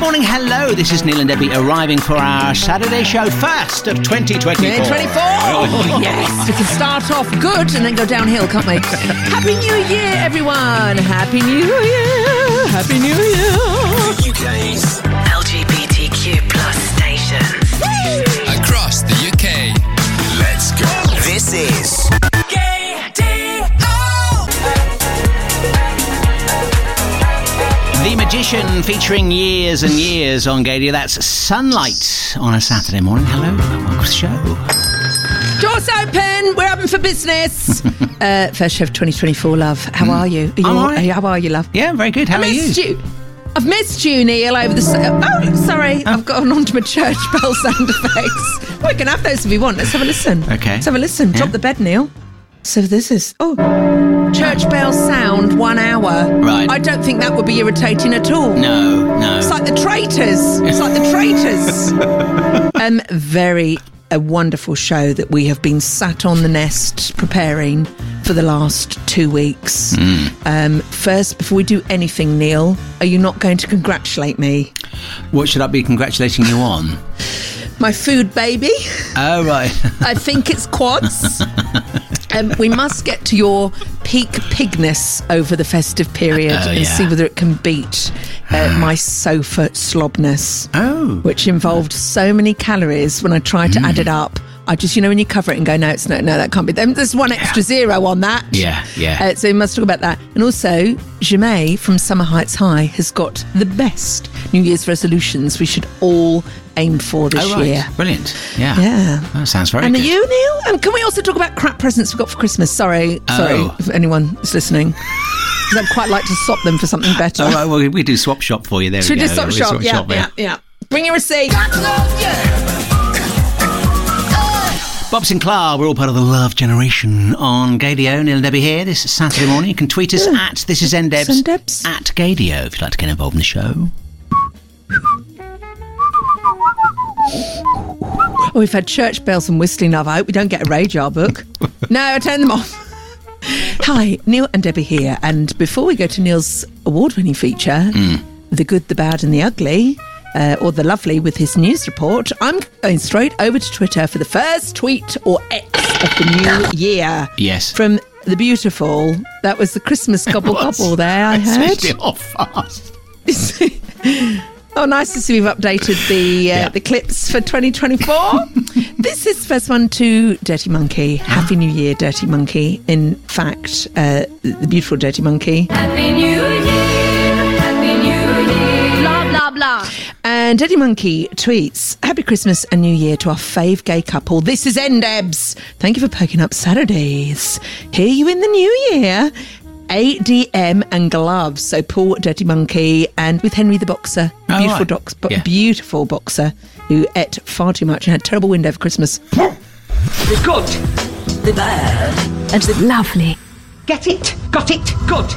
morning, hello. This is Neil and Debbie arriving for our Saturday show first of 2024. 24! yes, we can start off good and then go downhill, can't we? Happy New Year, everyone! Happy New Year! Happy New Year! UK's LGBTQ plus station. across the UK. Let's go. This is Featuring years and years on Gaydio. That's Sunlight on a Saturday morning. Hello, and welcome to the show. Doors open! We're open for business! uh, first show of 2024, love. How are you? Are you I'm all- right. you- How are you, love? Yeah, very good. How I are you? missed you. I've missed you, Neil, over the. Oh, sorry. I've gone onto my church bell sound effects. We can have those if you want. Let's have a listen. Okay. Let's have a listen. Drop the bed, Neil. So this is. Oh. Church bell sound, one hour. Right. I don't think that would be irritating at all. No, no. It's like the traitors. It's like the traitors. um, very a wonderful show that we have been sat on the nest preparing for the last two weeks. Um, first, before we do anything, Neil, are you not going to congratulate me? what should I be congratulating you on? My food baby. Oh, right. I think it's quads. Um, we must get to your peak pigness over the festive period Oh, and yeah. see whether it can beat uh, my sofa slobness. Oh. which involved so many calories when I tried to add it up. I just, you know, when you cover it and go, no, it's no, no, that can't be. Then There's one extra zero on that. Yeah, yeah. Uh, so we must talk about that. And also, Ja'mie from Summer Heights High has got the best New Year's resolutions we should all aim for this oh, right. year. Brilliant. Yeah. Yeah. That sounds very good. And good. are you, Neil? And can we also talk about crap presents we got for Christmas? Sorry, sorry, Oh. if anyone is listening. I'd quite like to swap them for something better. All right, well, we do swap shop for you. There Should we we go. do swap We shop? Yeah, yeah, yeah. Bring your receipt. Bob Sinclar, we're all part of the love generation on Gaydio. Neil and Debbie here this Saturday morning. You can tweet us at this is ndebs Ndebs. at Gaydio if you'd like to get involved in the show. Oh, we've had church bells and whistling love. I hope we don't get a radar book. no, I turn them off. Hi, Neil and Debbie here. And before we go to Neil's award winning feature, hmm. The Good, the Bad, and the Ugly, uh, or The Lovely with his news report, I'm going straight over to Twitter for the first tweet or X of the new year. Yes. From the beautiful, that was the Christmas gobble gobble there, I heard. Switched it off fast. Oh, nice to see we've updated the uh, Yeah. the clips for 2024. this is the first one to Dirty Monkey. Happy New Year, Dirty Monkey. In fact, uh, the beautiful Dirty Monkey. Happy New Year, Happy New Year. Blah, blah, blah. And Dirty Monkey tweets, Happy Christmas and New Year to our fave gay couple. This is Endebs. Thank you for poking up Saturdays. Hear you in the new year. ADM and gloves. So Paul Dirty Monkey and with Henry the boxer. Oh, Beautiful right. docs, bo- Yeah. beautiful boxer who ate far too much and had terrible wind over Christmas. The good, the bad, and the Lovely. get it, got it, good.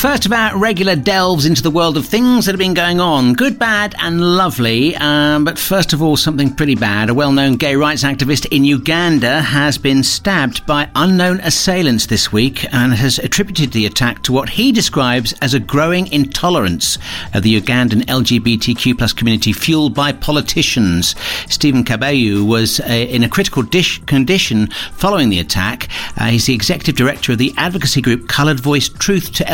First of our regular delves into the world of things that have been going on. Good, bad, and lovely. Um, but first of all, something pretty bad. A well known gay rights activist in Uganda has been stabbed by unknown assailants this week and has attributed the attack to what he describes as a growing intolerance of the Ugandan LGBTQ plus community fueled by politicians. Stephen Kabuye was uh, in a critical dish condition following the attack. Uh, he's the executive director of the advocacy group Coloured Voice Truth to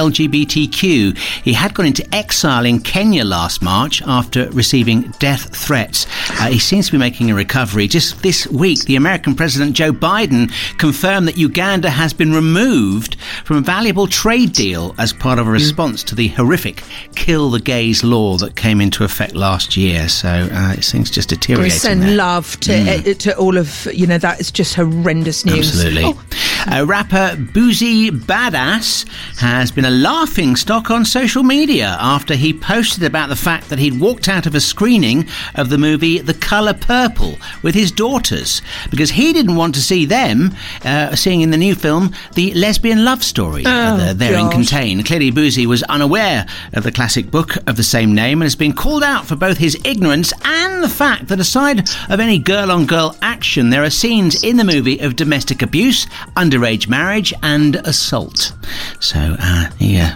LGBTQ. He had gone into exile in Kenya last March after receiving death threats. Uh, he seems to be making a recovery. Just this week, the American President Joe Biden confirmed that Uganda has been removed from a valuable trade deal as part of a response to the horrific kill the gays law that came into effect last year. So uh, it seems just We deteriorating. send there. love to uh, to all of you know that is just horrendous news. Absolutely. Oh, Uh, rapper Boosie Badazz has been a laughing stock on social media after he posted about the fact that he'd walked out of a screening of the movie The Colour Purple with his daughters because he didn't want to see them uh, seeing in the new film the lesbian love story uh, Oh, therein contained. Clearly, Boozy was unaware of the classic book of the same name and has been called out for both his ignorance and the fact that aside of any girl on girl action, there are scenes in the movie of domestic abuse, underage marriage, and assault. So, uh, he uh,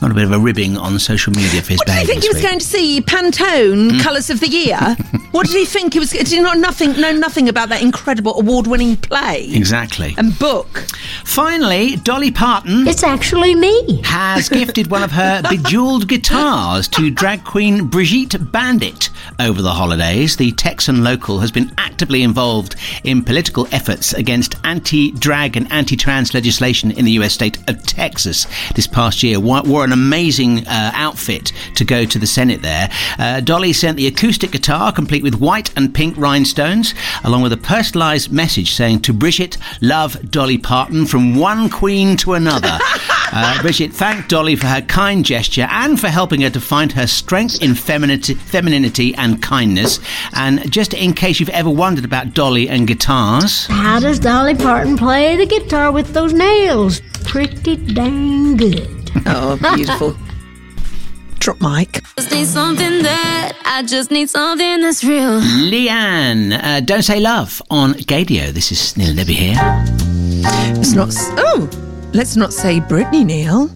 Got a bit of a ribbing on social media for his What did baby he think he was week. going to see? Pantone mm. Colours of the Year. what did he think he was? Did he not nothing know nothing about that incredible award-winning play Exactly. and book? Finally, Dolly Parton It's actually me. has gifted one of her bejeweled guitars to drag queen Brigitte Bandit over the holidays. The Texan local has been actively involved in political efforts against anti drag and anti trans legislation in the US state of Texas this past year. Wa- Wore an amazing uh, outfit to go to the Senate there. Uh, Dolly sent the acoustic guitar complete with white and pink rhinestones, along with a personalised message saying to Bridget, Love Dolly Parton from one queen to another. Uh, Bridget thanked Dolly for her kind gesture and for helping her to find her strength in femininity, femininity and kindness. And just in case you've ever wondered about Dolly and guitars, How does Dolly Parton play the guitar with those nails? Pretty dang good. Oh, beautiful. Drop mic. just need something that I just need something that's real. Leigh-Anne, uh, Don't Say Love on Gaydio. This is Neil Libby here. Let's not. Oh, let's not say Britney, Neil.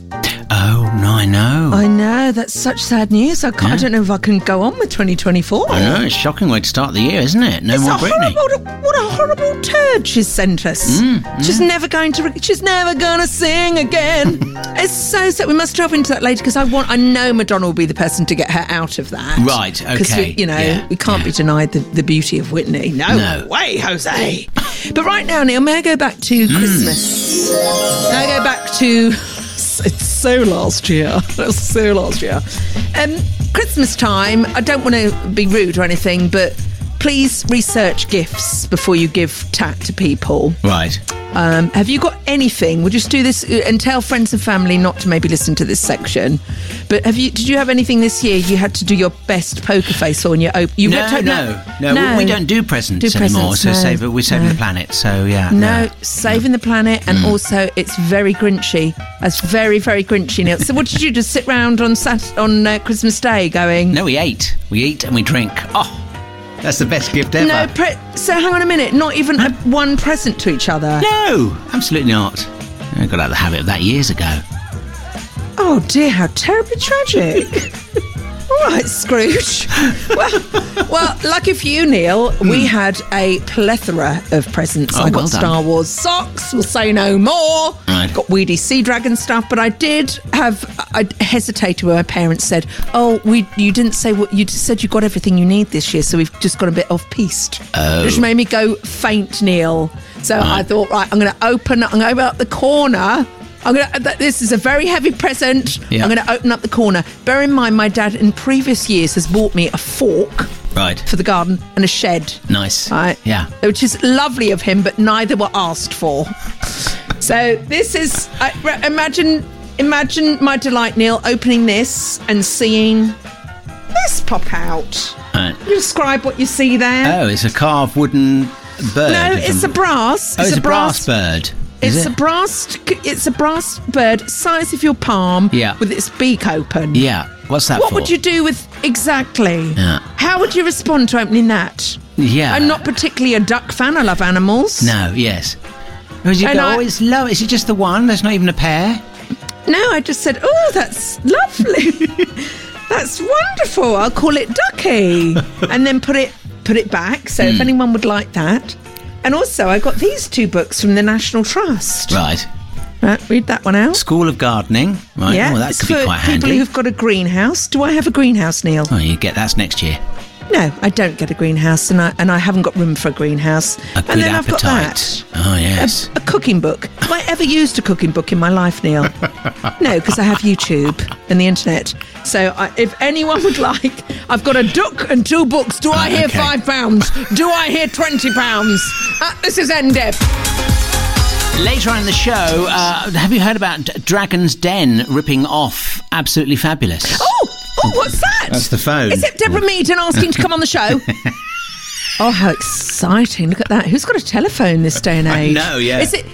I know. I know that's such sad news. I, can't, I don't know if I can go on with 2024. I know, it's a shocking way to start the year, isn't it? No It's more Britney. horrible, what a horrible turd she's sent us. Mm, she's never going to. She's never gonna sing again. it's so sad. We must delve into that later because I want. I know Madonna will be the person to get her out of that. Right, Okay. Because you know yeah, we can't be denied the, the beauty of Whitney. No, No. way, Jose. but right now, Neil, may I go back to Mm. Christmas? May I go back to? It's so last year. That's so last year. Um, Christmas time. I don't want to be rude or anything, but please research gifts before you give tat to people. Right. Um, have you got anything? We'll just do this uh, and tell friends and family not to maybe listen to this section. But have you? Did you have anything this year? You had to do your best poker face on your open. You No, had to- no, no, We don't do presents Do anymore, presents, so no, save. We're saving no. the planet. So yeah. No, saving the planet, Mm. and also it's very grinchy. It's very, very grinchy, Neil. So, what did you just sit round on Sat on uh, Christmas Day going? No, we ate. We eat and we drink. Oh, that's the best gift ever. No, pre- so hang on a minute. Not even a, one present to each other. No, absolutely not. I got out of the habit of that years ago. Oh dear, how terribly tragic. All right, Scrooge. Well, well, lucky for you, Neil, we had a plethora of presents. Hmm. Oh, I got well. Star Wars socks. We'll say no more. Right. Got Weedy Sea Dragon stuff, but I did have. I hesitated when my parents said, "Oh, we you didn't say what you just said. You got everything you need this year, so we've just got a bit off piste." Oh. Which made me go faint, Neil. So I thought, right, I'm going to open. I'm going to open up the corner. I'm going uh, to. This is a very heavy present. Yeah. I'm going to open up the corner. Bear in mind, my dad in previous years has bought me a fork Right. for the garden and a shed. Nice. Right. Yeah. Which is lovely of him, but neither were asked for. So this is. I, re- imagine, imagine my delight, Neil, opening this and seeing this pop out. Right. Can you describe what you see there? Oh, it's a carved wooden bird. no, it's a brass. Oh, it's, a brass, bird. Is It's it? a brass. It's a brass bird, size of your palm. Yeah. With its beak open. Yeah. What's that What for? would you do with exactly? Yeah. How would you respond to opening that? Yeah. I'm not particularly a duck fan. I love animals. No. Yes. Because you And go, I- oh, it's low. Is it just the one? There's not even a pair. No, I just said, oh, that's lovely. that's wonderful. I'll call it Ducky, and then put it put it back. So Hmm. if anyone would like that. And also, I got these two books from the National Trust. Right. Right, read that one out. School of Gardening. Right. Yeah, Well, that could be for quite people handy. who've got a greenhouse. Do I have a greenhouse, Neil? Oh, you get that's next year. No, I don't get a greenhouse, and I and I haven't got room for a greenhouse. A good and then appetite. I've got that. Oh yes. A cooking book. Have I ever used a cooking book in my life, Neil? no, because I have YouTube and the internet. So I, if anyone would like, I've got a duck and two books. Do I hear okay. five pounds? Do I hear twenty pounds? Uh, this is NDEP. Later on in the show, uh, have you heard about Dragon's Den ripping off Absolutely Fabulous? Oh, oh, what's that? That's the phone. Is it Deborah Meaden asking to come on the show? oh, how exciting! Look at that. Who's got a telephone this day and age? No, yeah. Is it?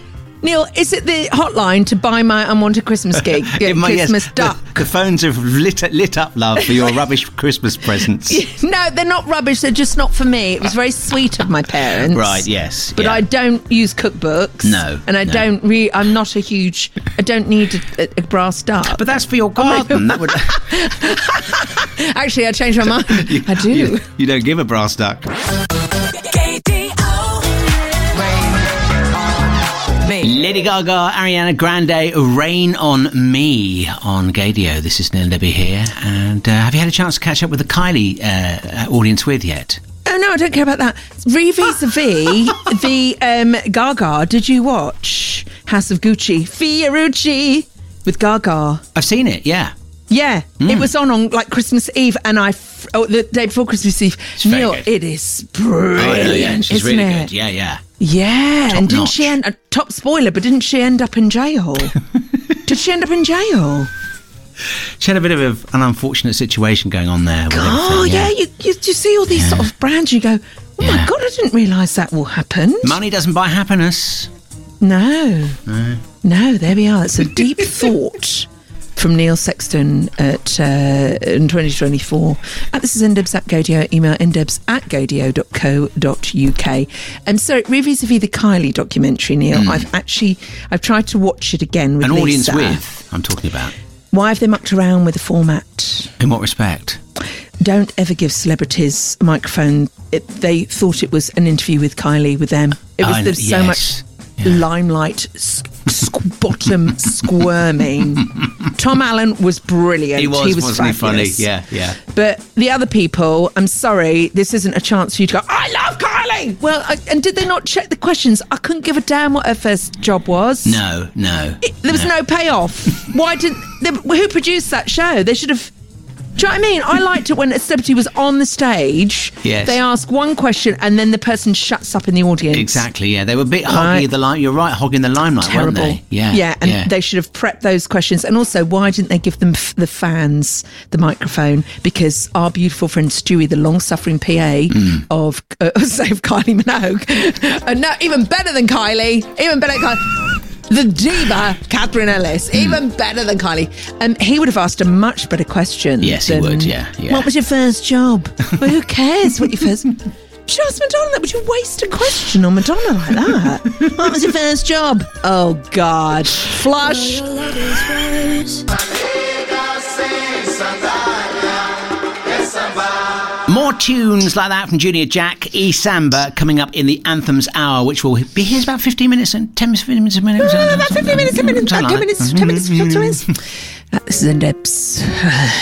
Neil, is it the hotline to buy my unwanted Christmas gig? It might- yes, Christmas the- duck. The, phones have lit, lit up, love, for your rubbish Christmas presents. No, they're not rubbish. They're just not for me. It was very sweet of my parents. Right, yes. But yeah. I don't use cookbooks. No, And I no. don't re- I'm not a huge. I don't need a, a, a brass duck. But that's for your garden. that would, Actually, I changed my mind. I do. you, you don't give a brass duck. Lady Gaga, Ariana Grande, Rain on Me on Gaydio. This is Neil Debbie here. And uh, have you had a chance to catch up with the Kylie uh, audience with yet? Oh no, I don't care about that. Re vis-a-vis the um, Gaga. Did you watch House of Gucci? Fiorucci with Gaga. I've seen it, yeah. Yeah, Hmm. it was on on like Christmas Eve, and I f- oh, the day before Christmas Eve. very Neil, it is brilliant. Oh, yeah, she's isn't really it? good. Yeah, yeah. Yeah, and didn't notch. she end? A top spoiler, but didn't she end up in jail? Did she end up in jail? She had a bit of a, an unfortunate situation going on there. With Oh everything, yeah, you, you you see all these sort of brands. You go, oh my god, I didn't realise that will happen. Money doesn't buy happiness. No. No, there we are. It's a deep thought from Neil Sexton at uh, in 2024. Uh, this is ndebs at Gaydio. Email ndebs at gaydio.co.uk. And so, vis-a-vis the Kylie documentary, Neil, I've actually, I've tried to watch it again with. An audience Lisa. with, I'm talking about. Why have they mucked around with the format? In what respect? Don't ever give celebrities a microphone. It, they thought it was an interview with Kylie with them. It was I there's so much Yeah. limelight, squ- bottom squirming. Tom Allen was brilliant. He was, wasn't he funny? Yeah, yeah. But the other people, I'm sorry, this isn't a chance for you to go. I love Kylie. Well, I, and did they not check the questions? I couldn't give a damn what her first job was. No, no. There was no payoff. Why didn't? They, who produced that show? They should have. Do you know what I mean? I liked it when a celebrity was on the stage. Yes. They ask one question and then the person shuts up in the audience. Exactly, yeah. They were a bit hoggy Right. the line. You're right, hogging the limelight, Terrible. weren't they? Yeah. Yeah, and they should have prepped those questions. And also, why didn't they give them f- the fans the microphone? Because our beautiful friend Stewie, the long-suffering PA Hmm. of uh, Save Kylie Minogue, and no, even better than Kylie, even better than Kylie. The diva, Catherine Ellis, Hmm. even better than Kylie. Um, he would have asked a much better question. Yes, he than, would, yeah, yeah. What was your first job? well, who cares what your first... Should ask Madonna that. Would you waste a question on Madonna like that? what was your first job? Oh, God. Flush. More tunes like that from Junior Jack, E Samba, coming up in the Anthems Hour, which will be here about 15 minutes and 10 minutes, 15 minutes, a minute. About 15 minutes, 10 minutes, about 10 minutes, 10 minutes, 10 minutes. Uh, This is Ndebs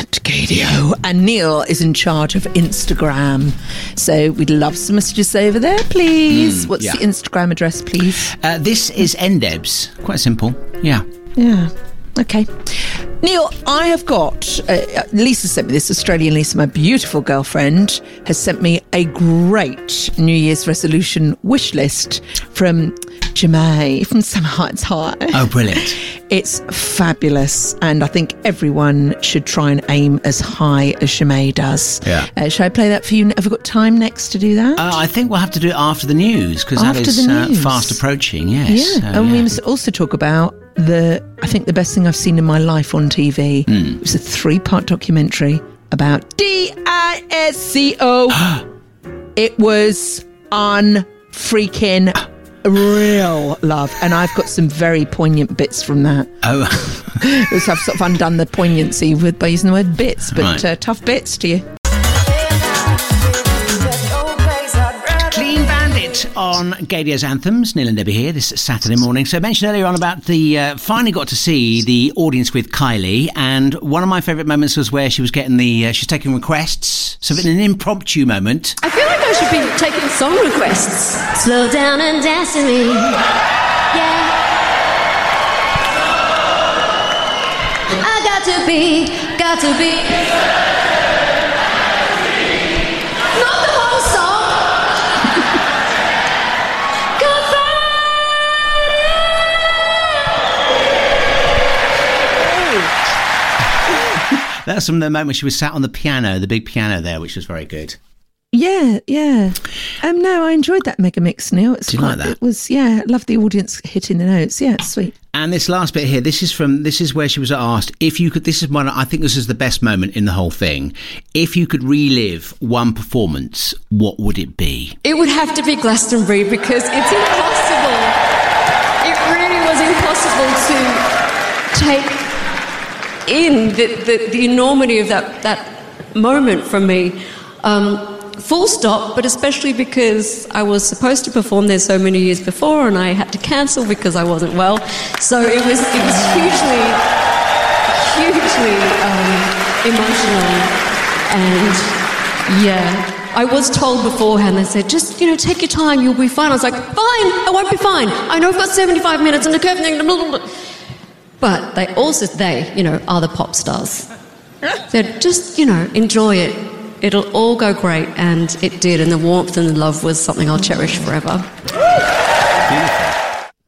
at Gaydio. And Neil is in charge of Instagram. So we'd love some messages over there, please. What's yeah. the Instagram address, please? Uh, this is Endebs. Quite simple. Yeah. Yeah. Okay. Neil, I have got, uh, Lisa sent me this, Australian Lisa, my beautiful girlfriend, has sent me a great New Year's resolution wish list from Ja'mie from Summer Heights High. Oh, brilliant. It's fabulous, and I think everyone should try and aim as high as Ja'mie does. Yeah. Uh, shall I play that for you? Have we got time next to do that? Uh, I think we'll have to do it after the news because that After is the uh, news. fast approaching. Yes. Yeah, So, and we must also talk about the. I think the best thing I've seen in my life on TV Hmm. was a three-part documentary about D I S C O. It was unfreaking real love, and I've got some very poignant bits from that. Oh, Because I've sort of undone the poignancy with by using the word bits, but Right. uh, tough bits to you. On Gaydio's Anthems. Neil and Debbie here this Saturday morning. So I mentioned earlier on about the uh, finally got to see the audience with Kylie, and one of my favourite moments was where she was getting the uh, she's taking requests. So in an impromptu moment, I feel like I should be taking song requests. Slow down and dance to me. Yeah. I got to be, got to be. That's from the moment she was sat on the piano, the big piano there, which was very good. Yeah, yeah. Um, no, I enjoyed that mega mix, Neil. It's Do you quite, like that? It was, yeah. I love the audience hitting the notes. Yeah, it's sweet. And this last bit here, this is from this is where she was asked if you could. This is one. I think this is the best moment in the whole thing. If you could relive one performance, what would it be? It would have to be Glastonbury because it's impossible. It really was impossible to take in the, the, the enormity of that, that moment from me. Um, full stop, but especially because I was supposed to perform there so many years before and I had to cancel because I wasn't well. So it was, it was hugely, hugely um, emotional and yeah. I was told beforehand, they said, just, you know, take your time, you'll be fine. I was like, fine, I won't be fine. I know I've got 75 minutes and the curve thing, blah, blah, blah. But they also, they, you know, are the pop stars. Said, just, you know, enjoy it. It'll all go great. And it did. And the warmth and the love was something I'll cherish forever.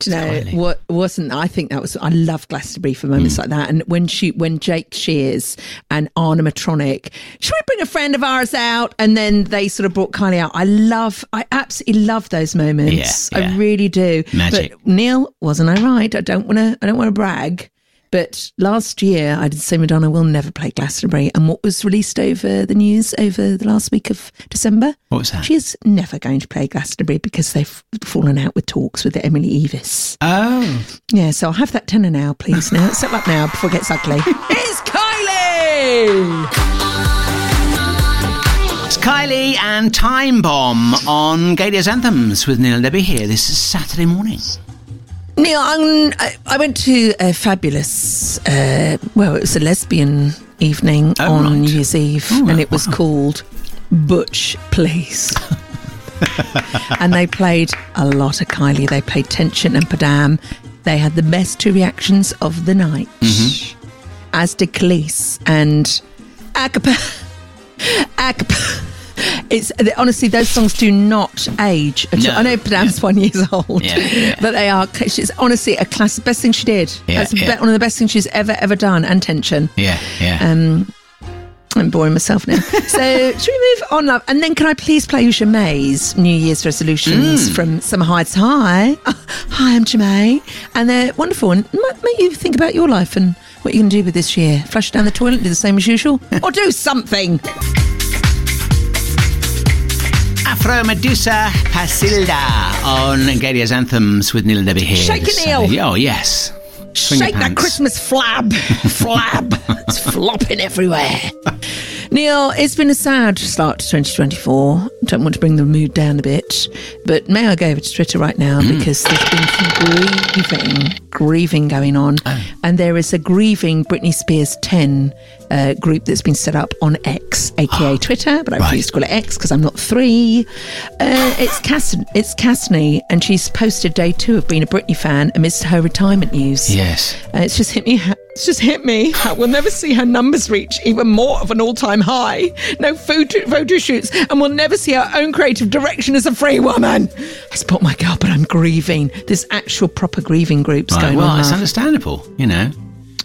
Do you know what wasn't? I think that was. I love Glastonbury for moments Hmm. like that. And when she, when Jake Shears and Ana Matronic, should we bring a friend of ours out? And then they sort of brought Kylie out. I love. I absolutely love those moments. Yeah, yeah. I really do. Magic. But Neil, wasn't I right? I don't want to. I don't want to brag. But last year, I did say Madonna will never play Glastonbury. And what was released over the news over the last week of December? What was that? She is never going to play Glastonbury because they've fallen out with talks with Emily Eavis. Oh, Yeah, so I'll have that tenner now, please. Now, settle up now before it gets ugly. it's Kylie! it's Kylie and Time Bomb on Gaydio's Anthems with Neil and Debbie here. This is Saturday morning. Neil, I'm, I, I went to a fabulous, uh, well, it was a lesbian evening Oh, on right. New Year's Eve, Oh, and it was called Butch Please. and they played a lot of Kylie. They played Tension and Padam. They had the best two reactions of the night, Mm-hmm. as did Khalees and Acapella. Acapella. It's honestly those songs do not age. at all. I know Padam's one years old, Yeah, yeah. but they are. She's honestly a class. Best thing she did. Yeah, That's yeah. one of the best things she's ever ever done. And tension. Yeah, yeah. Um, I'm boring myself now. so should we move on, love? And then can I please play you Ja'mie's New Year's resolutions Mm. from Summer Heights? Hi, Oh, hi, I'm Ja'mie, and they're wonderful and might make you think about your life and what you can do with this year. Flush down the toilet, do the same as usual, or do something. Afro Medusa Pasilda on Gaydio's Anthems with Neil Debbie here. Shake it, Neil. Oh, yes. Swing Shake that. Christmas flab, flab. it's flopping everywhere. Neil, it's been a sad start to 2024. Don't want to bring the mood down a bit, but may I go over to Twitter right now Mm. because there's been some grieving, grieving going on, Oh. and there is a grieving Britney Spears 10 uh, group that's been set up on X, aka Twitter, but I Right. to call it X because I'm not three. Uh, it's Cass, it's Cassney, and she's posted day two of being a Britney fan amidst her retirement news. Yes. Uh, it's just hit me. It's just hit me. We'll never see her numbers reach even more of an all-time high. No photo, photo shoots, and we'll never see her own creative direction as a free woman. I support my girl, but I'm grieving. There's actual proper grieving groups Right, going well, on. Well, it's understandable, you know.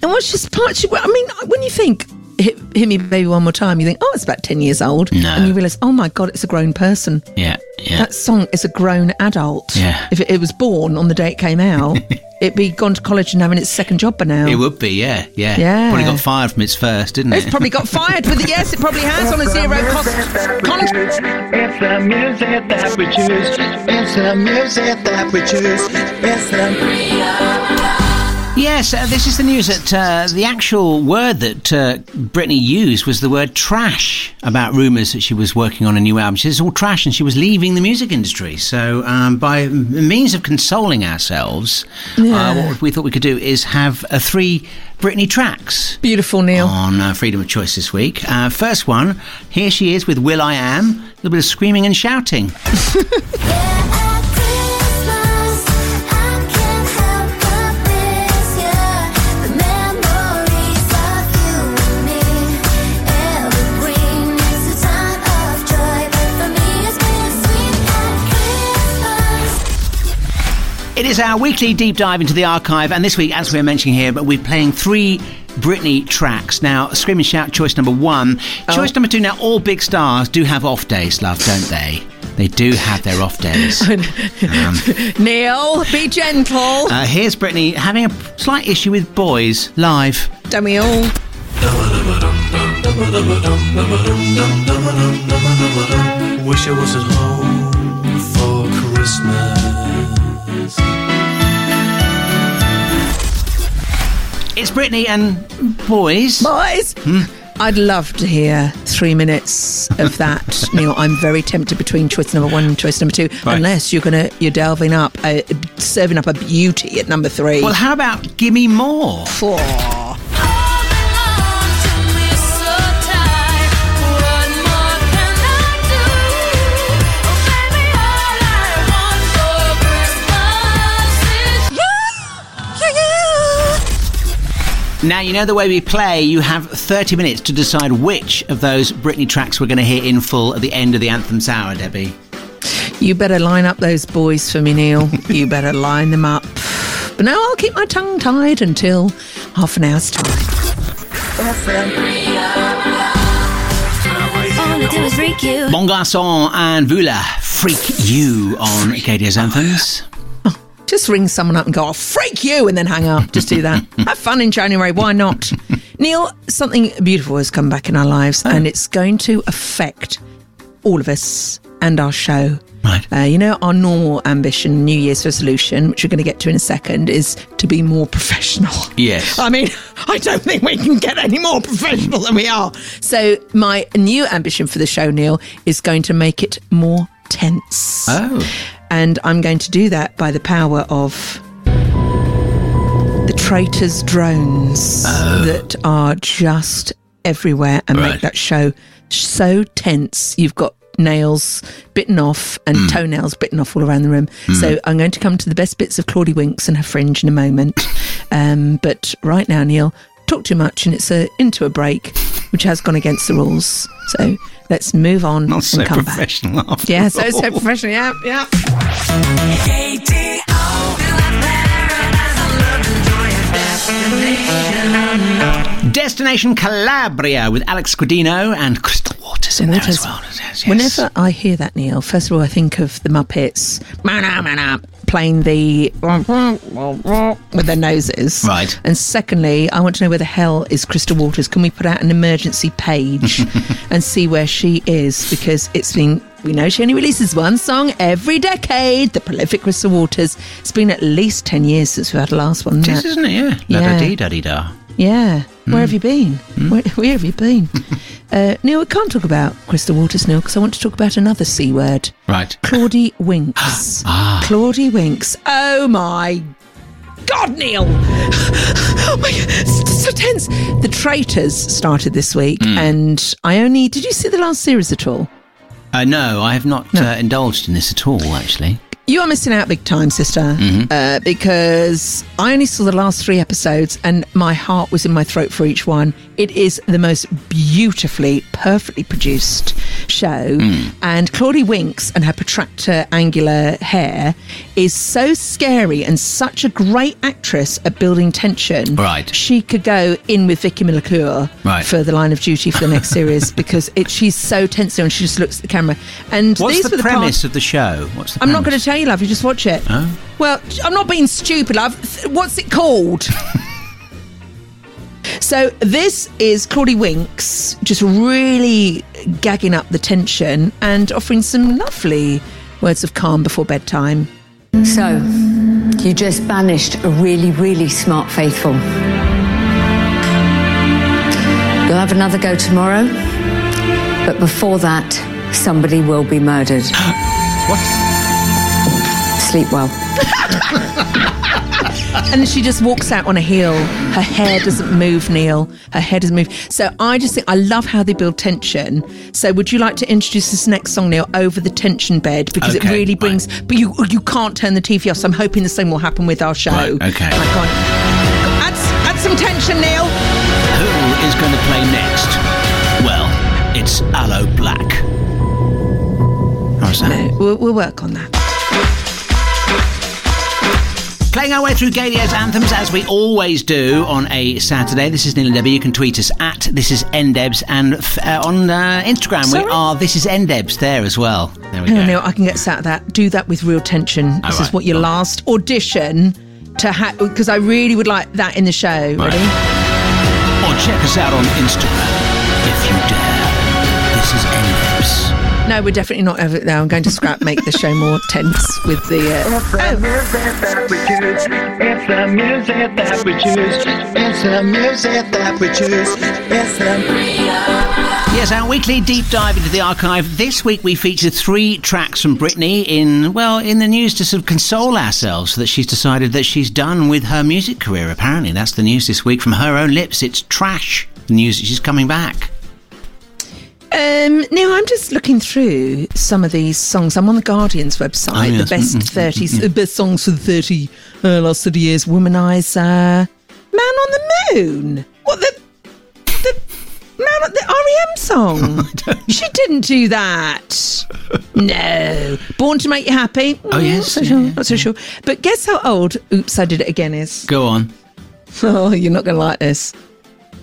And what's just part? I mean, when you think. Hit, hit me baby one more time you think oh it's about 10 years old No. and you realise oh my god it's a grown person Yeah, yeah. that song is a grown adult Yeah. if it, it was born on the day it came out it'd be gone to college and having its second job by now It would be, yeah, yeah. Yeah. Probably got fired from its first, didn't it? It's it? probably got fired with the yes, it probably has on a zero cost contract. It's the music that we choose. It's the music that we choose. It's the Yes, uh, this is the news that uh, the actual word that uh, Britney used was the word trash about rumours that she was working on a new album. She it's all trash and she was leaving the music industry. So, um, by means of consoling ourselves, uh, what we thought we could do is have uh, three Britney tracks Beautiful, Neil. on uh, Freedom of Choice this week. Uh, first one, here she is with Will I Am, a little bit of screaming and shouting. It is is our weekly deep dive into the archive, and this week, as we are mentioning here, but we're playing three Britney tracks. Now, Scream and Shout, choice number one. Choice number two. Now, all big stars do have off days, love, don't they? They do have their off days. Neil, be gentle. Uh, here's Britney having a slight issue with boys live. Don't we all? Wish I was at home for Christmas. It's Britney and boys. Boys, Hmm. I'd love to hear three minutes of that, Neil. I'm very tempted between choice number one and choice number two, Right. unless you're gonna you're delving up, uh, serving up a beauty at number three. Well, how about Gimme More? Four. Now, you know the way we play, you have 30 minutes to decide which of those Britney tracks we're going to hear in full at the end of the Anthems hour, Debbie. You better line up those boys for me, Neil. you better line them up. But now I'll keep my tongue tied until half an hour's time. Bon Garçon and Vula, Freak You on KD's Anthems. Just ring someone up and go, I'll freak you, and then hang up. Just do that. Have fun in January. Why not? Neil, something beautiful has come back in our lives, Oh. and it's going to affect all of us and our show. Right. Uh, you know, our normal ambition, New Year's resolution, which we're going to get to in a second, is to be more professional. Yes. I mean, I don't think we can get any more professional than we are. So, my new ambition for the show, Neil, is going to make it more tense. Oh. And I'm going to do that by the power of the traitors' drones that are just everywhere and Right. make that show so tense. You've got nails bitten off and toenails bitten off all around the room. So I'm going to come to the best bits of Claudie Winks and her fringe in a moment. um, but right now, Neil, talk too much and it's a, into a break, which has gone against the rules. So let's move on Not and so come back. after Yeah, so so all. professional. Yeah, yeah. Destination Calabria with Alex Gaudino and Crystal Waters in there as well. Yes. Whenever I hear that, Neil, first of all, I think of the Muppets mana, mana, playing the with their noses. Right. And secondly, I want to know where the hell is Crystal Waters. Can we put out an emergency page and see where she is? Because it's been. We know she only releases one song every decade. The prolific Crystal Waters. It's been at least 10 years since we had the last one. It isn't is, it? isn't it? Yeah. Yeah. La da dee da dee da. Yeah. Where have you been? Hmm. Where, where have you been? uh, Neil, we can't talk about Crystal Waters, Neil, because I want to talk about another C word. Right. Claudie Winks. Ah. Claudie Winks. Oh my God, Neil! oh my God, so tense. The Traitors started this week, Hmm. and I only did you see the last series at all? Uh, no, I have not uh, indulged in this at all, actually. You are missing out big time, sister, Mm-hmm. uh, because I only saw the last three episodes and my heart was in my throat for each one. It is the most beautifully, perfectly produced show. Mm. And Claudie Winks and her protractor angular hair is so scary and such a great actress at building tension. Right. She could go in with Vicky McClure Right. for the line of duty for the next series because it, she's so tense and she just looks at the camera. And What's these the were the premise parts- of the show? What's the I'm not going to tell you, love. You just watch it. Oh. Well, I'm not being stupid, love. What's it called? so this is Claudie Winks just really gagging up the tension and offering some lovely words of calm before bedtime. So, you just banished a really, really smart faithful. You'll have another go tomorrow, but before that, somebody will be murdered. What? Sleep well. And she just walks out on a heel. Her hair doesn't move, Neil. Her hair doesn't move. So I just think I love how they build tension. So would you like to introduce this next song, Neil, over the tension bed because it Okay, really right. brings. But you you can't turn the TV off. So I'm hoping the same will happen with our show. Right, okay. Right. Add, add some tension, Neil. Who is going to play next? Well, it's Aloe Blacc. How's that? No, we'll, we'll work on that. Playing our way through Gaydio's anthems as we always do on a Saturday. This is Neil and Debbie. You can tweet us at This Is Ndebs and uh, on uh, Instagram we Sorry? are This Is Ndebs there as well. There we on, Neil, I can get sat that. Do that with real tension. This right, is what your last audition to have, because I really would like that in the show. Right. Ready? Or check us out on Instagram No, we're definitely not over there. I'm going to scrap make the show more tense with the. Uh, oh, music that we choose. It's the music that we choose. It's the music that we choose. It's the Yes, our weekly deep dive into the archive. This week we feature three tracks from Britney in, well, in the news to sort of console ourselves so that she's decided that she's done with her music career. Apparently, that's the news this week from her own lips. It's trash. The news that she's coming back. Um, now I'm just looking through some of these songs. I'm on the Guardian's website, Oh, yes. the best Mm, mm, 30s, uh, best songs for the 30 uh, last 30 years. Womanizer, Man on the Moon. What the the Man on the REM song? she didn't do that. No, Born to Make You Happy. Oh, yes, not so yeah, sure. yeah, not so sure. But guess how old "Oops, I Did It Again" is? Go on. Oh, you're not going to like this.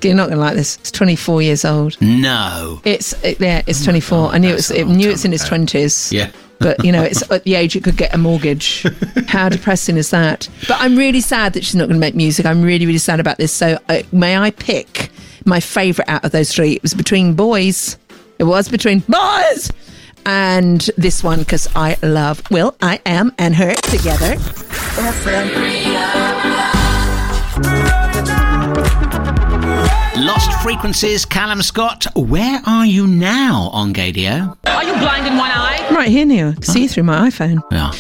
You're not going to like this. It's 24 years old. No. It's it, yeah, it's 24. I knew it's it knew it's in its 20s. Yeah. But you know, it's at the age it could get a mortgage. How depressing is that? But I'm really sad that she's not going to make music. I'm really really sad about this. So uh, may I pick my favourite out of those three? It was between boys. It was between boys and this one because I love Will I Am and her together. Lost Frequencies, Callum Scott. Where are you now on Gaydio? Are you blind in one eye? I'm right here, Neil. I See you through my iPhone. Yeah.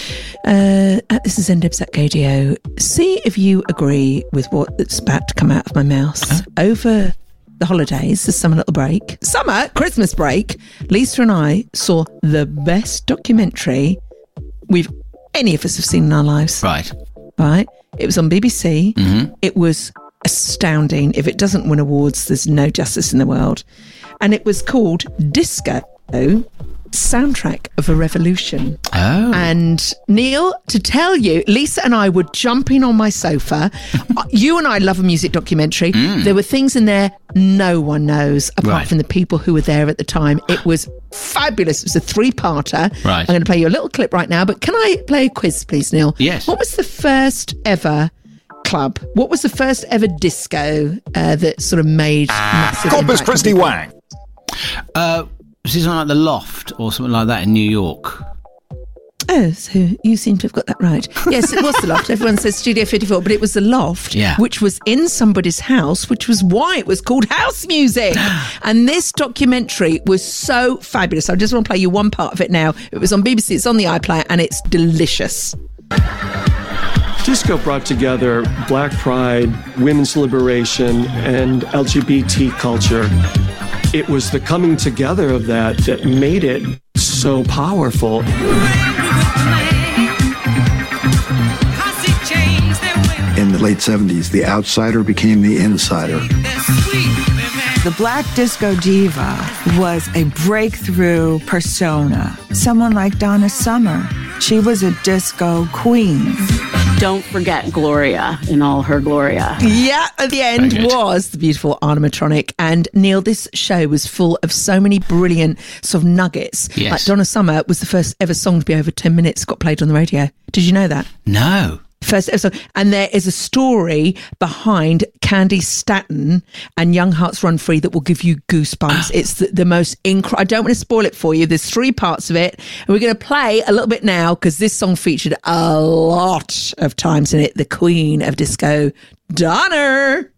Uh, this is Ndebs at Gaydio. See if you agree with what's about to come out of my mouth. Over the holidays, the summer little break, summer, Christmas break, Lisa and I saw the best documentary we've any of us have seen in our lives. Right. Right? It was on BBC. Mm-hmm. It was astounding. If it doesn't win awards, there's no justice in the world. And it was called Disco Soundtrack of a Revolution. Oh. And Neil, to tell you, Lisa and I were jumping on my sofa. Uh, you and I love a music documentary. There were things in there no one knows apart Mm. Right. from the people who were there at the time. It was fabulous. It was a three parter. Right. I'm going to play you a little clip right now, but can I play a quiz, please, Neil? Yes. What was the first ever club? What was the first ever disco uh, that sort of made massive Corpus Christi people? Wang. Uh, this is like the Loft or something like that in New York. Oh, so you seem to have got that right. Yes, it was the loft. Everyone says Studio 54, but it was the loft, Yeah. which was in somebody's house, which was why it was called house music. and this documentary was so fabulous. I just want to play you one part of it now. It was on BBC, it's on the iPlayer, and it's delicious. Disco brought together black pride, women's liberation, and LGBT culture. It was the coming together of that that made it so powerful. In the late 70s, the outsider became the insider. The Black Disco Diva was a breakthrough persona. Someone like Donna Summer. She was a disco queen. Don't forget Gloria in all her Gloria. Yeah, at the end was the beautiful animatronic. And Neil, this show was full of so many brilliant sort of nuggets. Yes. Like Donna Summer was the first ever song to be over 10 minutes, got played on the radio. Did you know that? No. First episode. And there is a story behind Candi Staton and Young Hearts Run Free that will give you goosebumps. Ah. it's the, the most incredible. I don't want to spoil it for you. There's three parts of it. And we're going to play a little bit now because this song featured a lot of times in it. The Queen of Disco, Donna.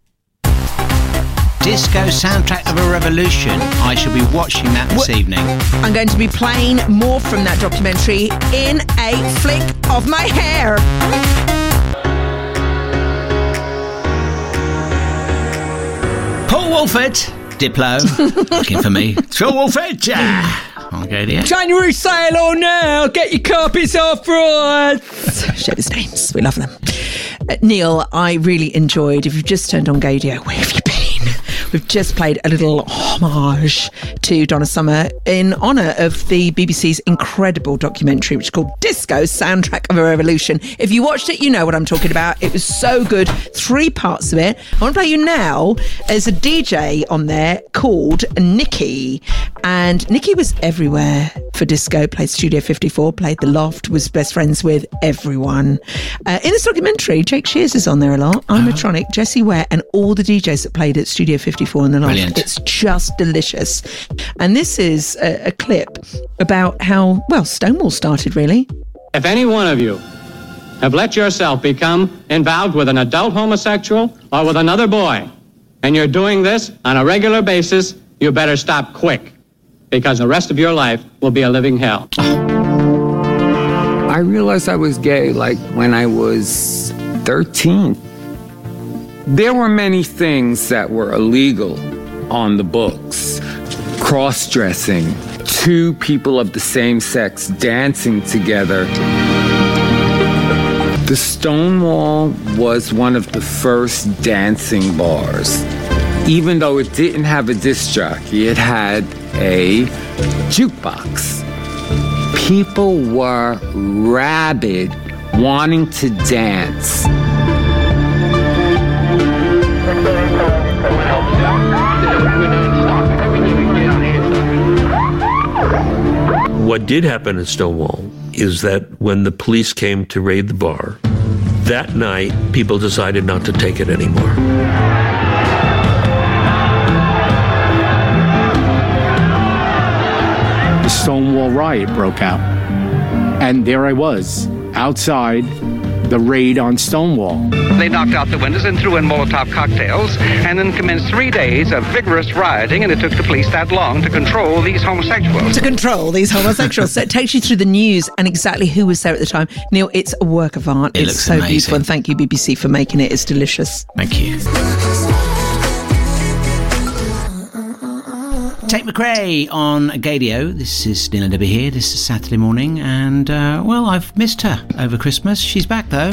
Disco Soundtrack of a Revolution. I shall be watching that this evening. I'm going to be playing more from that documentary in a flick of my hair. Woolford, Diplo, looking for me. Phil Woolford, yeah. Okay, dear. January sale on now. Get your copies off right. Shows names. We love them. Uh, Neil, I really enjoyed. If you've just turned on Gaydio, where have you been? We've just played a little homage to Donna Summer in honour of the BBC's incredible documentary, which is called Disco Soundtrack of a Revolution. If you watched it, you know what I'm talking about. It was so good. Three parts of it. I want to play you now. There's a DJ on there called Nikki. And Nikki was everywhere for disco, played Studio 54, played The Loft, was best friends with everyone. Uh, in this documentary, Jake Shears is on there a lot. Ana Matronic, Jessie Ware, and all the DJs that played at Studio 54 and The Loft. Brilliant. It's just delicious. And this is a, a clip about how, well, Stonewall started, really. If any one of you have let yourself become involved with an adult homosexual or with another boy, and you're doing this on a regular basis, you better stop quick because the rest of your life will be a living hell. I realized I was gay like when I was 13. There were many things that were illegal on the books. Cross dressing, two people of the same sex dancing together. The Stonewall was one of the first dancing bars. Even though it didn't have a disc jockey, it had a jukebox. People were rabid wanting to dance. What did happen at Stonewall is that when the police came to raid the bar, that night people decided not to take it anymore. the Stonewall riot broke out. And there I was, outside the raid on Stonewall. They knocked out the windows and threw in Molotov cocktails, and then commenced three days of vigorous rioting, and it took the police that long to control these homosexuals. To control these homosexuals. so it takes you through the news and exactly who was there at the time. Neil, it's a work of art. It it's looks so amazing. beautiful. And thank you, BBC, for making it. It's delicious. Thank you. Tate McRae on Gaydio. This is and Debbie here. This is Saturday morning, and uh, well, I've missed her over Christmas. She's back though.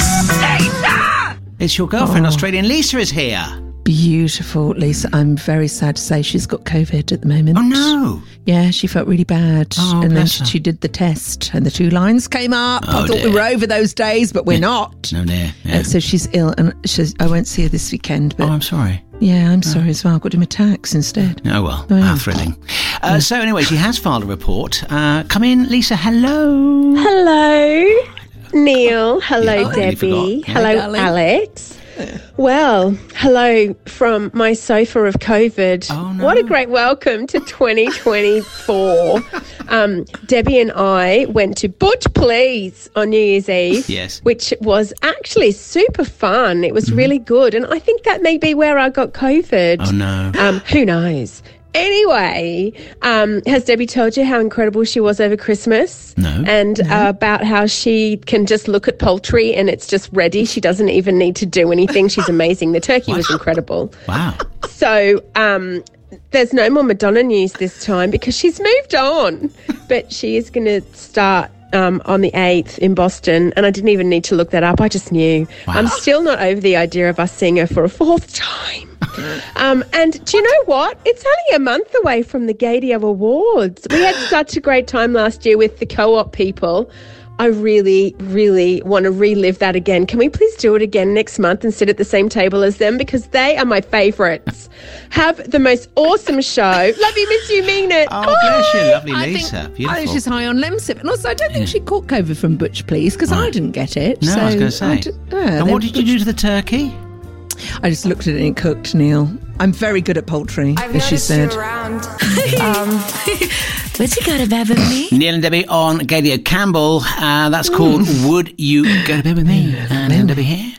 It's your girlfriend, Oh. Australian Lisa, is here. Beautiful, Lisa. I'm very sad to say she's got COVID at the moment. Oh, no. Yeah, she felt really bad. Oh, and then she, she did the test, and the two lines came up. Oh, I thought we were over those days, but we're not. No, no. Uh, so she's ill, and she's, I won't see her this weekend. But Oh, I'm sorry. Yeah, I'm sorry as well. I've got him attacks instead. Oh well, Oh, yeah. how thrilling. Uh, so anyway, she has filed a report. Uh, come in, Lisa. Hello. Hello, Neil. Hello, Yeah, I nearly Debbie. Hello, Hi. Alex. Well, hello from my sofa of COVID. Oh, What a great welcome to 2024. um, Debbie and I went to Butch Please on New Year's Eve. Yes. Which was actually super fun. It was Mm-hmm. really good. And I think that may be where I got COVID. Oh no. Um, who knows? Anyway, um, has Debbie told you how incredible she was over Christmas? No. And uh, about how she can just look at poultry and it's just ready. She doesn't even need to do anything. She's amazing. The turkey was incredible. Wow. So, um, there's no more Madonna news this time because she's moved on. But she is going to start um, on the 8th in Boston. And I didn't even need to look that up. I just knew. I'm still not over the idea of us seeing her for a fourth time. Um, and do you know what? It's only a month away from the Gaydio Awards. We had such a great time last year with the co op people. I really, really want to relive that again. Can we please do it again next month and sit at the same table as them? Because they are my favourites. Have the most awesome show. Love you, miss you, mean it. Oh, bless you, lovely I Lisa. think, I think she's high on Lemsip. And also, I don't think she caught COVID from Butch, please, because I didn't get it. No, so I was going to say. d- yeah, and what did you do to the turkey? I just looked at it and it cooked, Neil. I'm very good at poultry, as she said. what you got to bed with me? Neil and Debbie on Gaydio Campbell. Uh, that's called Would You Go to Bed With Me? Uh, Neil and Debbie here.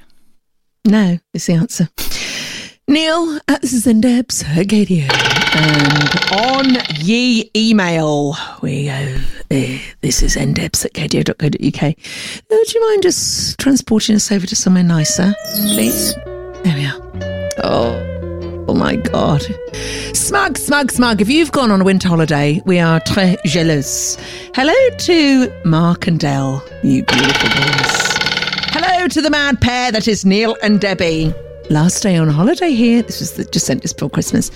No, is the answer. Neil, uh, this is Ndebs at Gaydio. And on ye email, we go, uh, this is ndebs at gaydio.co.uk. Uh, would you mind just transporting us over to somewhere nicer, please? There we are. Oh, oh my God. Smug, smug, smug. If you've gone on a winter holiday, we are très jealous. Hello to Mark and Dell, you beautiful boys. Hello to the mad pair that is Neil and Debbie. last day on holiday here. This was the, just sent this before Christmas.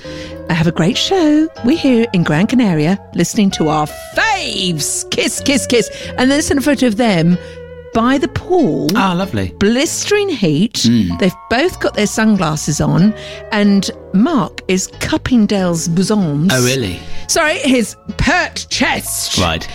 I have a great show. We're here in Gran Canaria listening to our faves. Kiss, kiss, kiss. And then sent a photo of them by the pool. Ah, lovely. Blistering heat. Mm. They've both got their sunglasses on, and Mark is cupping Dale's bosoms. Oh, really? Sorry, his pert chest. Right.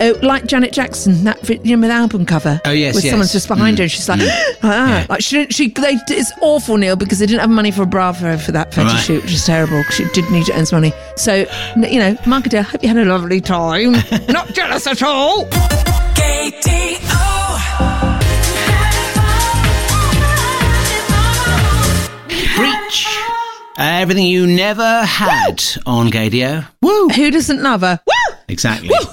Oh, like Janet Jackson, that you know, the album cover. Oh, yes, where yes. someone's just behind her, Mm, and she's like, mm. ah, like she didn't. She they, it's awful, Neil, because they didn't have money for a bra for, for that photo Right. shoot, which is terrible because She did need to earn some money. So, you know, Mark Adele, hope you had a lovely time. Not jealous at all. Everything you never had on Gaydio. Woo! Who doesn't love her? Woo! Exactly. Woo!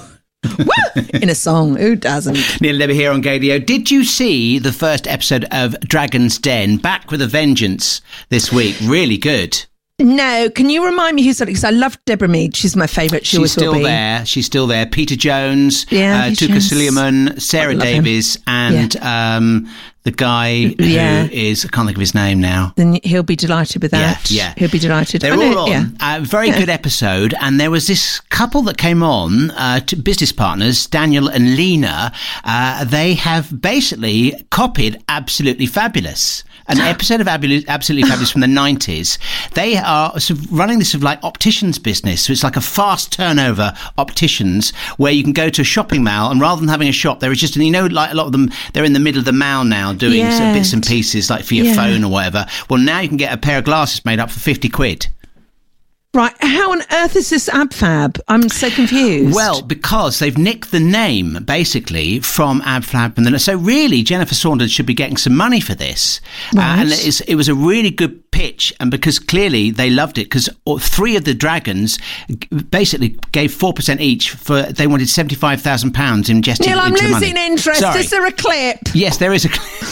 In a song, who doesn't? Neil Levy here on Gaydio. Did you see the first episode of Dragon's Den? Back with a vengeance this week. Really good. No, can you remind me who's on it? because I love Deborah Meaden. She's my favourite. She She's still will be. there. She's still there. Peter Jones, Yeah, uh, Peter Touker Jones. Suleyman, Sarah I love him. Davies, and um, the guy Yeah. who is I can't think of his name now. Then he'll be delighted with that. Yeah, yeah. he'll be delighted. They're I know, all on. yeah. A very Yeah. good episode. And there was this couple that came on, uh, to business partners, Daniel and Lena. Uh, they have basically copied Absolutely Fabulous. An episode of Absolutely Fabulous from the 90s. They are sort of running this sort of like opticians business. So it's like a fast turnover opticians where you can go to a shopping mall and rather than having a shop, there is just, and you know, like a lot of them, they're in the middle of the mall now doing sort of bits and pieces like for your Yeah. phone or whatever. Well, now you can get a pair of glasses made up for 50 quid. Right, how on earth is this AbFab? I'm so confused. Well, because they've nicked the name basically from AbFab, and then so really Jennifer Saunders should be getting some money for this. Uh, Right. and it's, it was a really good pitch, and because clearly they loved it, because three of the dragons basically gave four percent each for they wanted seventy five thousand pounds ingested Neil, I'm into the money. losing interest. Sorry. Is there a clip? Yes, there is a. clip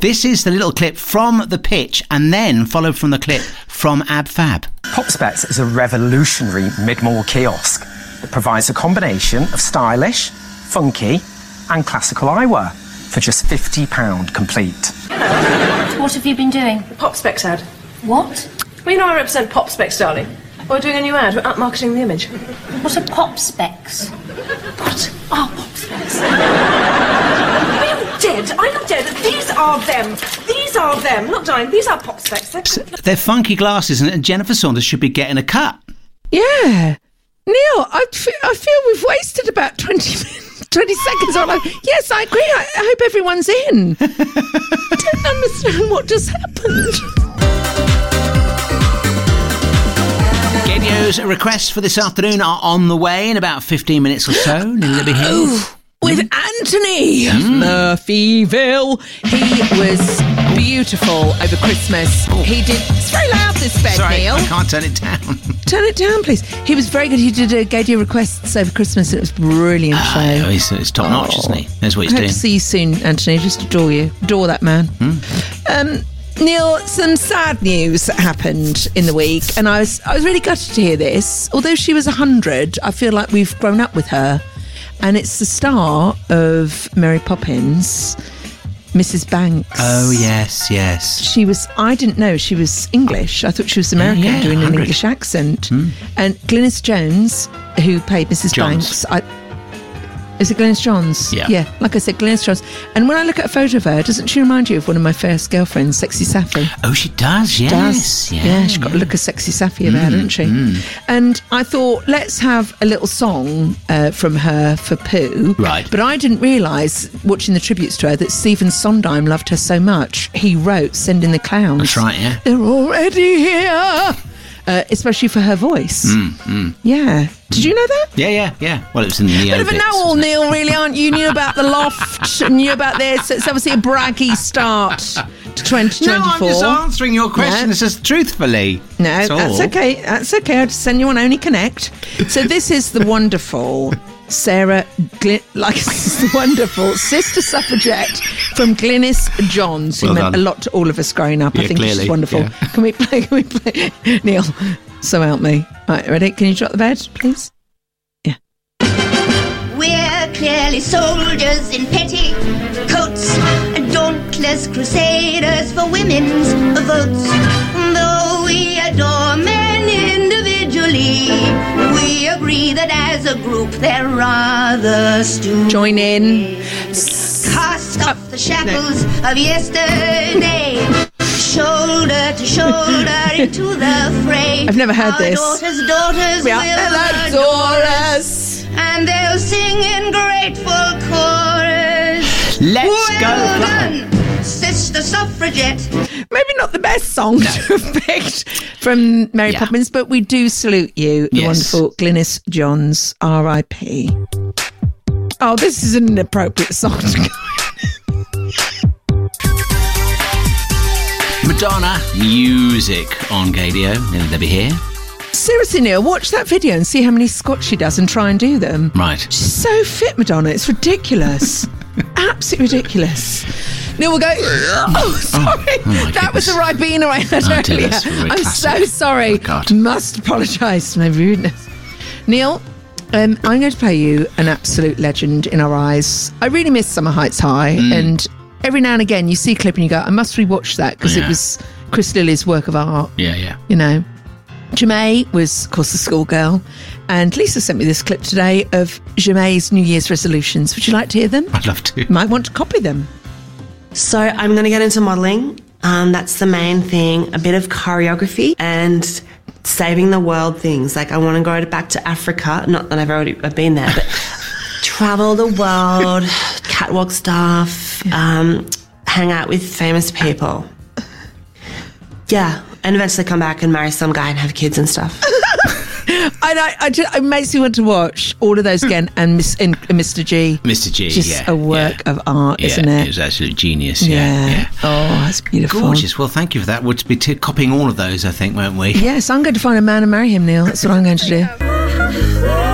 this is the little clip from the pitch, and then followed from the clip from AbFab. PopSpecs is a revolutionary mid-mall kiosk that provides a combination of stylish, funky, and classical eyewear for just £50 complete. What have you been doing? Pop Specs ad. What? Well, you know I represent Pop Specs, darling. We're doing a new ad. We're up marketing the image. What are Pop Specs? What are Pop Specs? Are you dead? Are you dead? These are them. These are them. Not dying. These are Pop Specs. They're- They're funky glasses, and Jennifer Saunders should be getting a cut. Yeah. Neil, I fe- I feel we've wasted about 20 minutes, 20 seconds. I'm like, yes, I agree. I, I hope everyone's in. I don't understand what just happened. Gaydio's requests for this afternoon are on the way in about 15 minutes or so. Neil Libby Hill. With Anthony Mm. Murphyville. He was beautiful over Christmas. He did. It's very loud, this bed, Sorry, Neil. I can't turn it down. Turn it down, please. He was very good. He did a Gaydio requests over Christmas. It was brilliant show. Oh, he's, he's top notch, isn't he? That's what I he's hope doing. to see you soon, Anthony. Just adore you. Adore that man. Um, Neil, some sad news that happened in the week, and I was I was really gutted to hear this. Although she was hundred, I feel like we've grown up with her, and it's the star of Mary Poppins, Mrs. Banks. Oh, yes, yes. She was. I didn't know she was English. I thought she was American, yeah, doing an English accent. Hmm. And Glynis Jones, who played Mrs. Johns. Banks, I, is it Glynis Johns? Yeah. Yeah, like I said, Glynis Johns. And when I look at a photo of her, doesn't she remind you of one of my first girlfriends, Sexy Sapphy? Oh, she does, yes. Does. Yeah, Yeah, she's got a look of Sexy Sapphy about her, Mm, hasn't she? And I thought, let's have a little song uh, from her for Pooh. Right. But I didn't realise, watching the tributes to her, that Stephen Sondheim loved her so much. He wrote Send in the Clowns. That's right, yeah. They're already here. Uh, especially for her voice. Mm, mm. Yeah. Did you know that? Yeah, yeah, yeah. Well, it was in the Bit of a know-all, Neil, really, aren't you? Knew about the loft, and knew about this. It's obviously a braggy start to 2024. No, I'm just answering your question. No. It's just truthfully. No, That's that's okay. That's okay. I'll just send you on Only Connect. So this is the wonderful Sarah, Gl- like this wonderful sister suffragette from Glynis Johns, who Well meant done. a lot to all of us growing up. I think clearly, she's wonderful. yeah. Can we play? Can we play? Neil, so help me. Right, ready? Can you drop the bed, please? Yeah. We're clearly soldiers in petticoats. And don't crusaders for women's votes. Though we adore men individually, we agree that as a group they're rather stupid. Join in. Cast off the shackles of yesterday. Shoulder to shoulder into the fray. I've never heard Our this. Daughters, daughters Yeah, will they'll adore us. And they'll sing in grateful chorus. Let's well go done, Sister Suffragette. Maybe not the best song to have picked from Mary Yeah. Poppins, but we do salute you, the Yes. wonderful Glynis Johns, R.I.P. Oh, this is an inappropriate song to go. Madonna music on Gaydio. Neil and Debbie here. Seriously, Neil, watch that video and see how many squats she does and try and do them. Right. She's so fit, Madonna. It's ridiculous. Absolutely ridiculous. Neil will go. Oh, sorry. oh my that was the Ribena I had Oh, earlier. really I'm so classic. sorry. Must apologise for my rudeness. Neil, um, I'm going to play you an absolute legend in our eyes. I really miss Summer Heights High, Mm. and every now and again you see a clip and you go, I must rewatch that because Yeah. it was Chris Lilley's work of art Yeah, yeah. you know. Ja'mie was, of course, the schoolgirl. And Lisa sent me this clip today of Ja'mie's New Year's resolutions. Would you like to hear them? I'd love to. Might want to copy them. So I'm going to get into modelling. Um, that's the main thing. A bit of choreography and saving the world things. Like I want to go to- back to Africa. Not that I've already I've been there, but travel the world, catwalk stuff, um, hang out with famous people. Yeah, and eventually come back and marry some guy and have kids and stuff. And I, I just, it makes me want to watch all of those hmm. again and, Miss, and Mr. G. Mr. G, Just yeah, a work of art, Yeah, isn't it? It was absolute genius. Yeah. yeah. Oh, that's beautiful. Gorgeous. Well, thank you for that. We'll be t- copying all of those, I think, won't we? Yes, I'm going to find a man and marry him, Neil. That's what I'm going to do.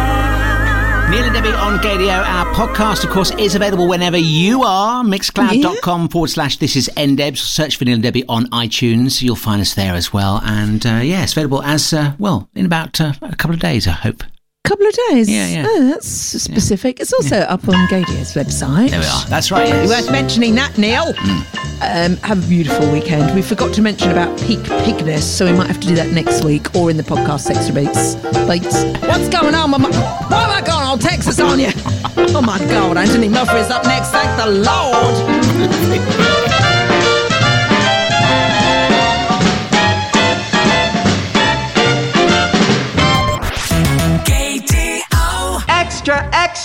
Neil and Debbie on Gaydio. Our podcast, of course, is available whenever you are. Mixcloud.com forward slash this is NDebs. Search for Neil and Debbie on iTunes. You'll find us there as well. And uh, yeah, it's available as uh, well in about uh, a couple of days, I hope. Couple of days. Yeah, yeah. Oh, that's specific. It's also up on Gaydio's website. There we are. That's right, yes. Worth mentioning that, Neil. Um, have a beautiful weekend. We forgot to mention about peak pigness, so we might have to do that next week or in the podcast Extra Beats. Beats. What's going on? Mama? Why am I going all Texas on you? Oh my God, Anthony Murphy's up next. Thank the Lord.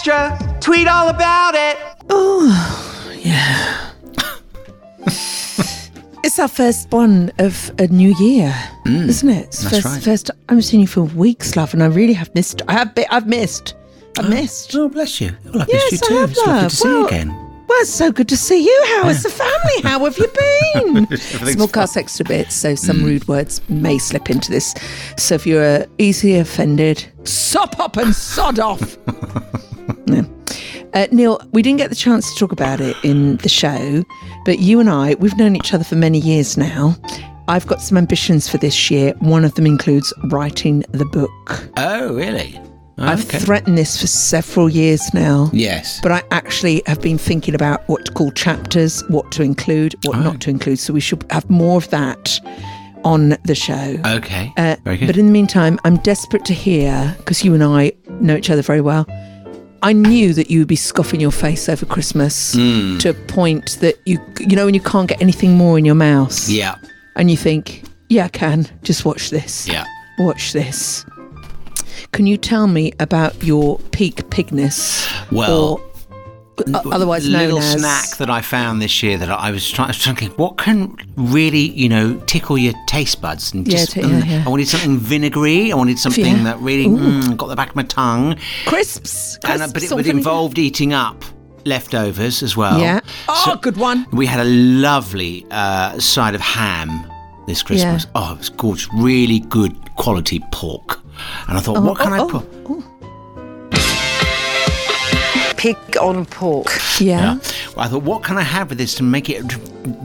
Extra, tweet all about it. Oh, yeah. it's our first one of a new year, isn't it? It's Mm, that's first, right. First, I haven't seen you for weeks, love, and I really have missed. I have. Be, I've missed. I've missed. Oh, bless you. Well, I've yes, missed you too. I have, It's love. to see you Well, again. Well, it's so good to see you. How is the family? How have you been? Small cast extra bits, so some Mm. rude words may slip into this. So if you're easily offended, sop up and sod off. Uh, Neil, we didn't get the chance to talk about it in the show, but you and I, we've known each other for many years now. I've got some ambitions for this year. One of them includes writing the book. Oh, really? I've threatened this for several years now. Yes. But I actually have been thinking about what to call chapters, what to include, what not to include. So we should have more of that on the show. Okay. Uh, Very good. But in the meantime, I'm desperate to hear, because you and I know each other very well. I knew that you would be scoffing your face over Christmas Mm. to a point that you, you know, when you can't get anything more in your mouth. Yeah. And you think, yeah, I can. Just watch this. Yeah. Watch this. Can you tell me about your peak pigness? Well, otherwise known little as snack that I found this year that I was trying, I was thinking, what can really, you know, tickle your taste buds? And Yeah, just, t- mm, yeah, yeah. I wanted something vinegary. I wanted something Yeah. that really mm, got the back of my tongue. crisps. And, uh, but it would involved eating up leftovers as well. Yeah. Oh, good one. We had a lovely uh, side of ham this Christmas. Yeah. Oh, it was gorgeous. Really good quality pork. And I thought, Oh, what can oh, I put? Pig on pork. Yeah. Well, I thought, what can I have with this to make it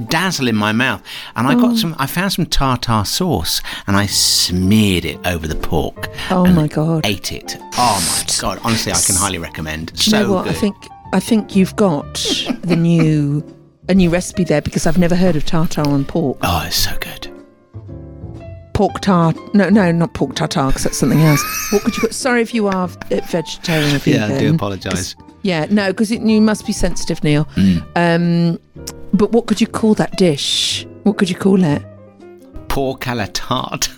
dazzle in my mouth? And I Oh. got some. I found some tartar sauce, and I smeared it over the pork. Oh and my God. Ate it. Oh my god! Honestly, I can highly recommend. Do you so know what? good. I think I think you've got the new a new recipe there because I've never heard of tartar on pork. Oh, it's so good. Pork tart? No, no, not pork tartar because that's something else. what could you? Put? Sorry if you are vegetarian or Yeah, I do apologise. Yeah, no, because you must be sensitive, Neil. Mm. Um, but what could you call that dish? What could you call it? Pork a la tarte.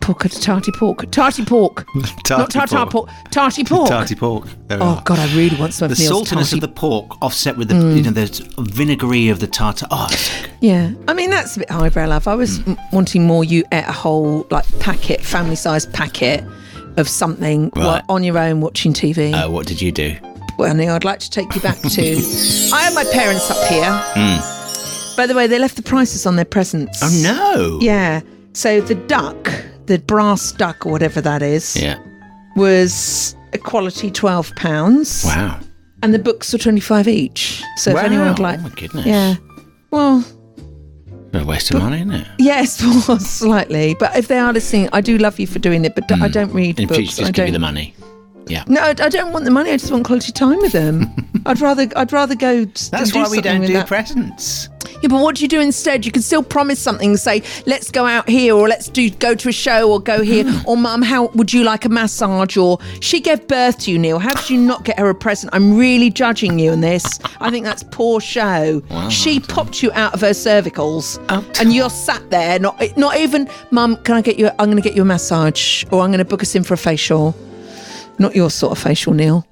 Pork, tarty pork, tarty pork, not tartar pork, tarty pork. Tarty pork. There Oh. God, I really want some The Neil's saltiness tarty of the pork offset with the Mm. you know the vinegary of the tartar. Oh, so. Yeah, I mean that's a bit highbrow, love. I was Hmm. m- wanting more. You ate a whole like packet, family size packet of something Right. while on your own watching TV. Uh, what did you do? Well, I'd like to take you back to. I had my parents up here. Mm. By the way, they left the prices on their presents. Oh no! Yeah. So the duck, the brass duck or whatever that is, Yeah. was a quality twelve pounds. Wow. And the books were twenty five each. So if Wow. anyone would like, Oh, my goodness. yeah. Well, A waste of money, isn't it? Yes, well, slightly. But if they are listening, I do love you for doing it. But I don't read In books. future, I just give you don't- the money. Yeah. No, I, I don't want the money. I just want quality time with them. I'd rather, I'd rather go. That's do why we don't do that. presents. Yeah, but what do you do instead? You can still promise something. and Say, let's go out here, or let's do go to a show, or go here, or Mum, how would you like a massage? Or she gave birth to you, Neil. How did you not get her a present? I'm really judging you in this. I think that's poor show. Wow, she popped you out of her cervicals, and you're sat there, not not even, Mum. Can I get you? I'm going to get you a massage, or I'm going to book us in for a facial. Not your sort of facial, Neil.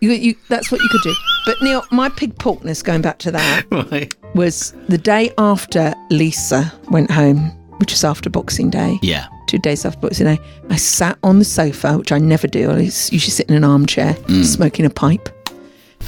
You, you, that's what you could do. But Neil, my pig porkness, going back to that, Right. was the day after Lisa went home, which was after Boxing Day. Yeah. Two days after Boxing Day, I sat on the sofa, which I never do. I usually sit in an armchair, Mm. smoking a pipe.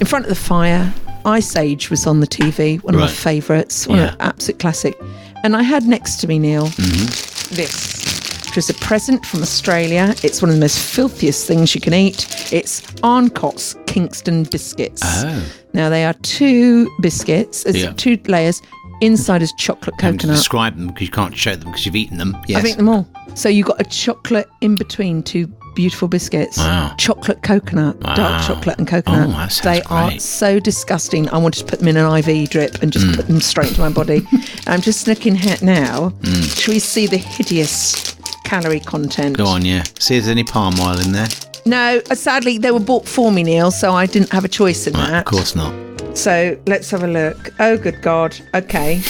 In front of the fire, Ice Age was on the TV, one of my favourites, one Yeah. of absolute classic. And I had next to me, Neil, Mm-hmm. this, which was a present from Australia. It's one of the most filthiest things you can eat. It's Arnott's Kingston biscuits. Oh. Now they are two biscuits. It's Yeah. two layers. Inside is chocolate coconut. describe them because you can't show them because you've eaten them. Yes. I've eaten them all. So you've got a chocolate in between two beautiful biscuits. Wow. Chocolate coconut, Wow. dark chocolate and coconut. Oh, they are so disgusting. I wanted to put them in an IV drip and just Mm. put them straight into my body. I'm just looking here now. Mm. Shall we see the hideous calorie content? Go on, yeah. See if there's any palm oil in there. No, uh, sadly they were bought for me, Neil, so I didn't have a choice in Right, that. of course not. So let's have a look. Oh, good God. Okay.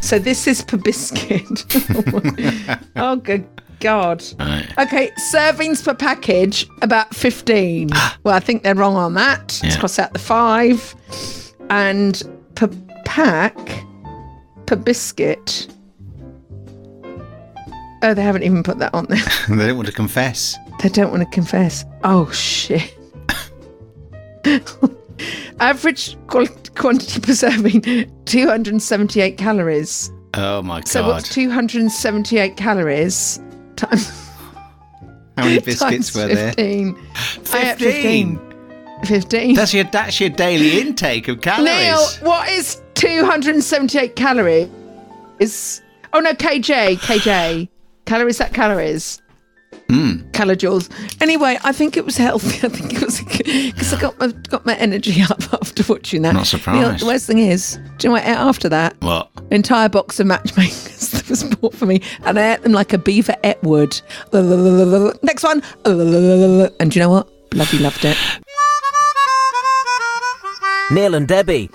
So this is per biscuit. oh, good God. Right. Okay, servings per package, about 15. well, I think they're wrong on that. Let's Yeah. cross out the five. And per pack, per biscuit. Oh, they haven't even put that on there. they don't want to confess. They don't want to confess. Oh shit. Average qual- quantity per serving 278 calories. Oh my god. So what's 278 calories times How many biscuits were there? 15. 15. 15. That's your that's your daily intake of calories. Neil, what is 278 calories? Is oh no, kj, kj. Calories that calories. Mm. Calojoules. Anyway, I think it was healthy. I think it was because I got my got my energy up after watching that. Not surprised. Neil, the worst thing is, do you know what I ate after that? What? Entire box of matchmakers that was bought for me, and I ate them like a beaver ate wood. Next one, and do you know what? Bloody loved it. Neil and Debbie.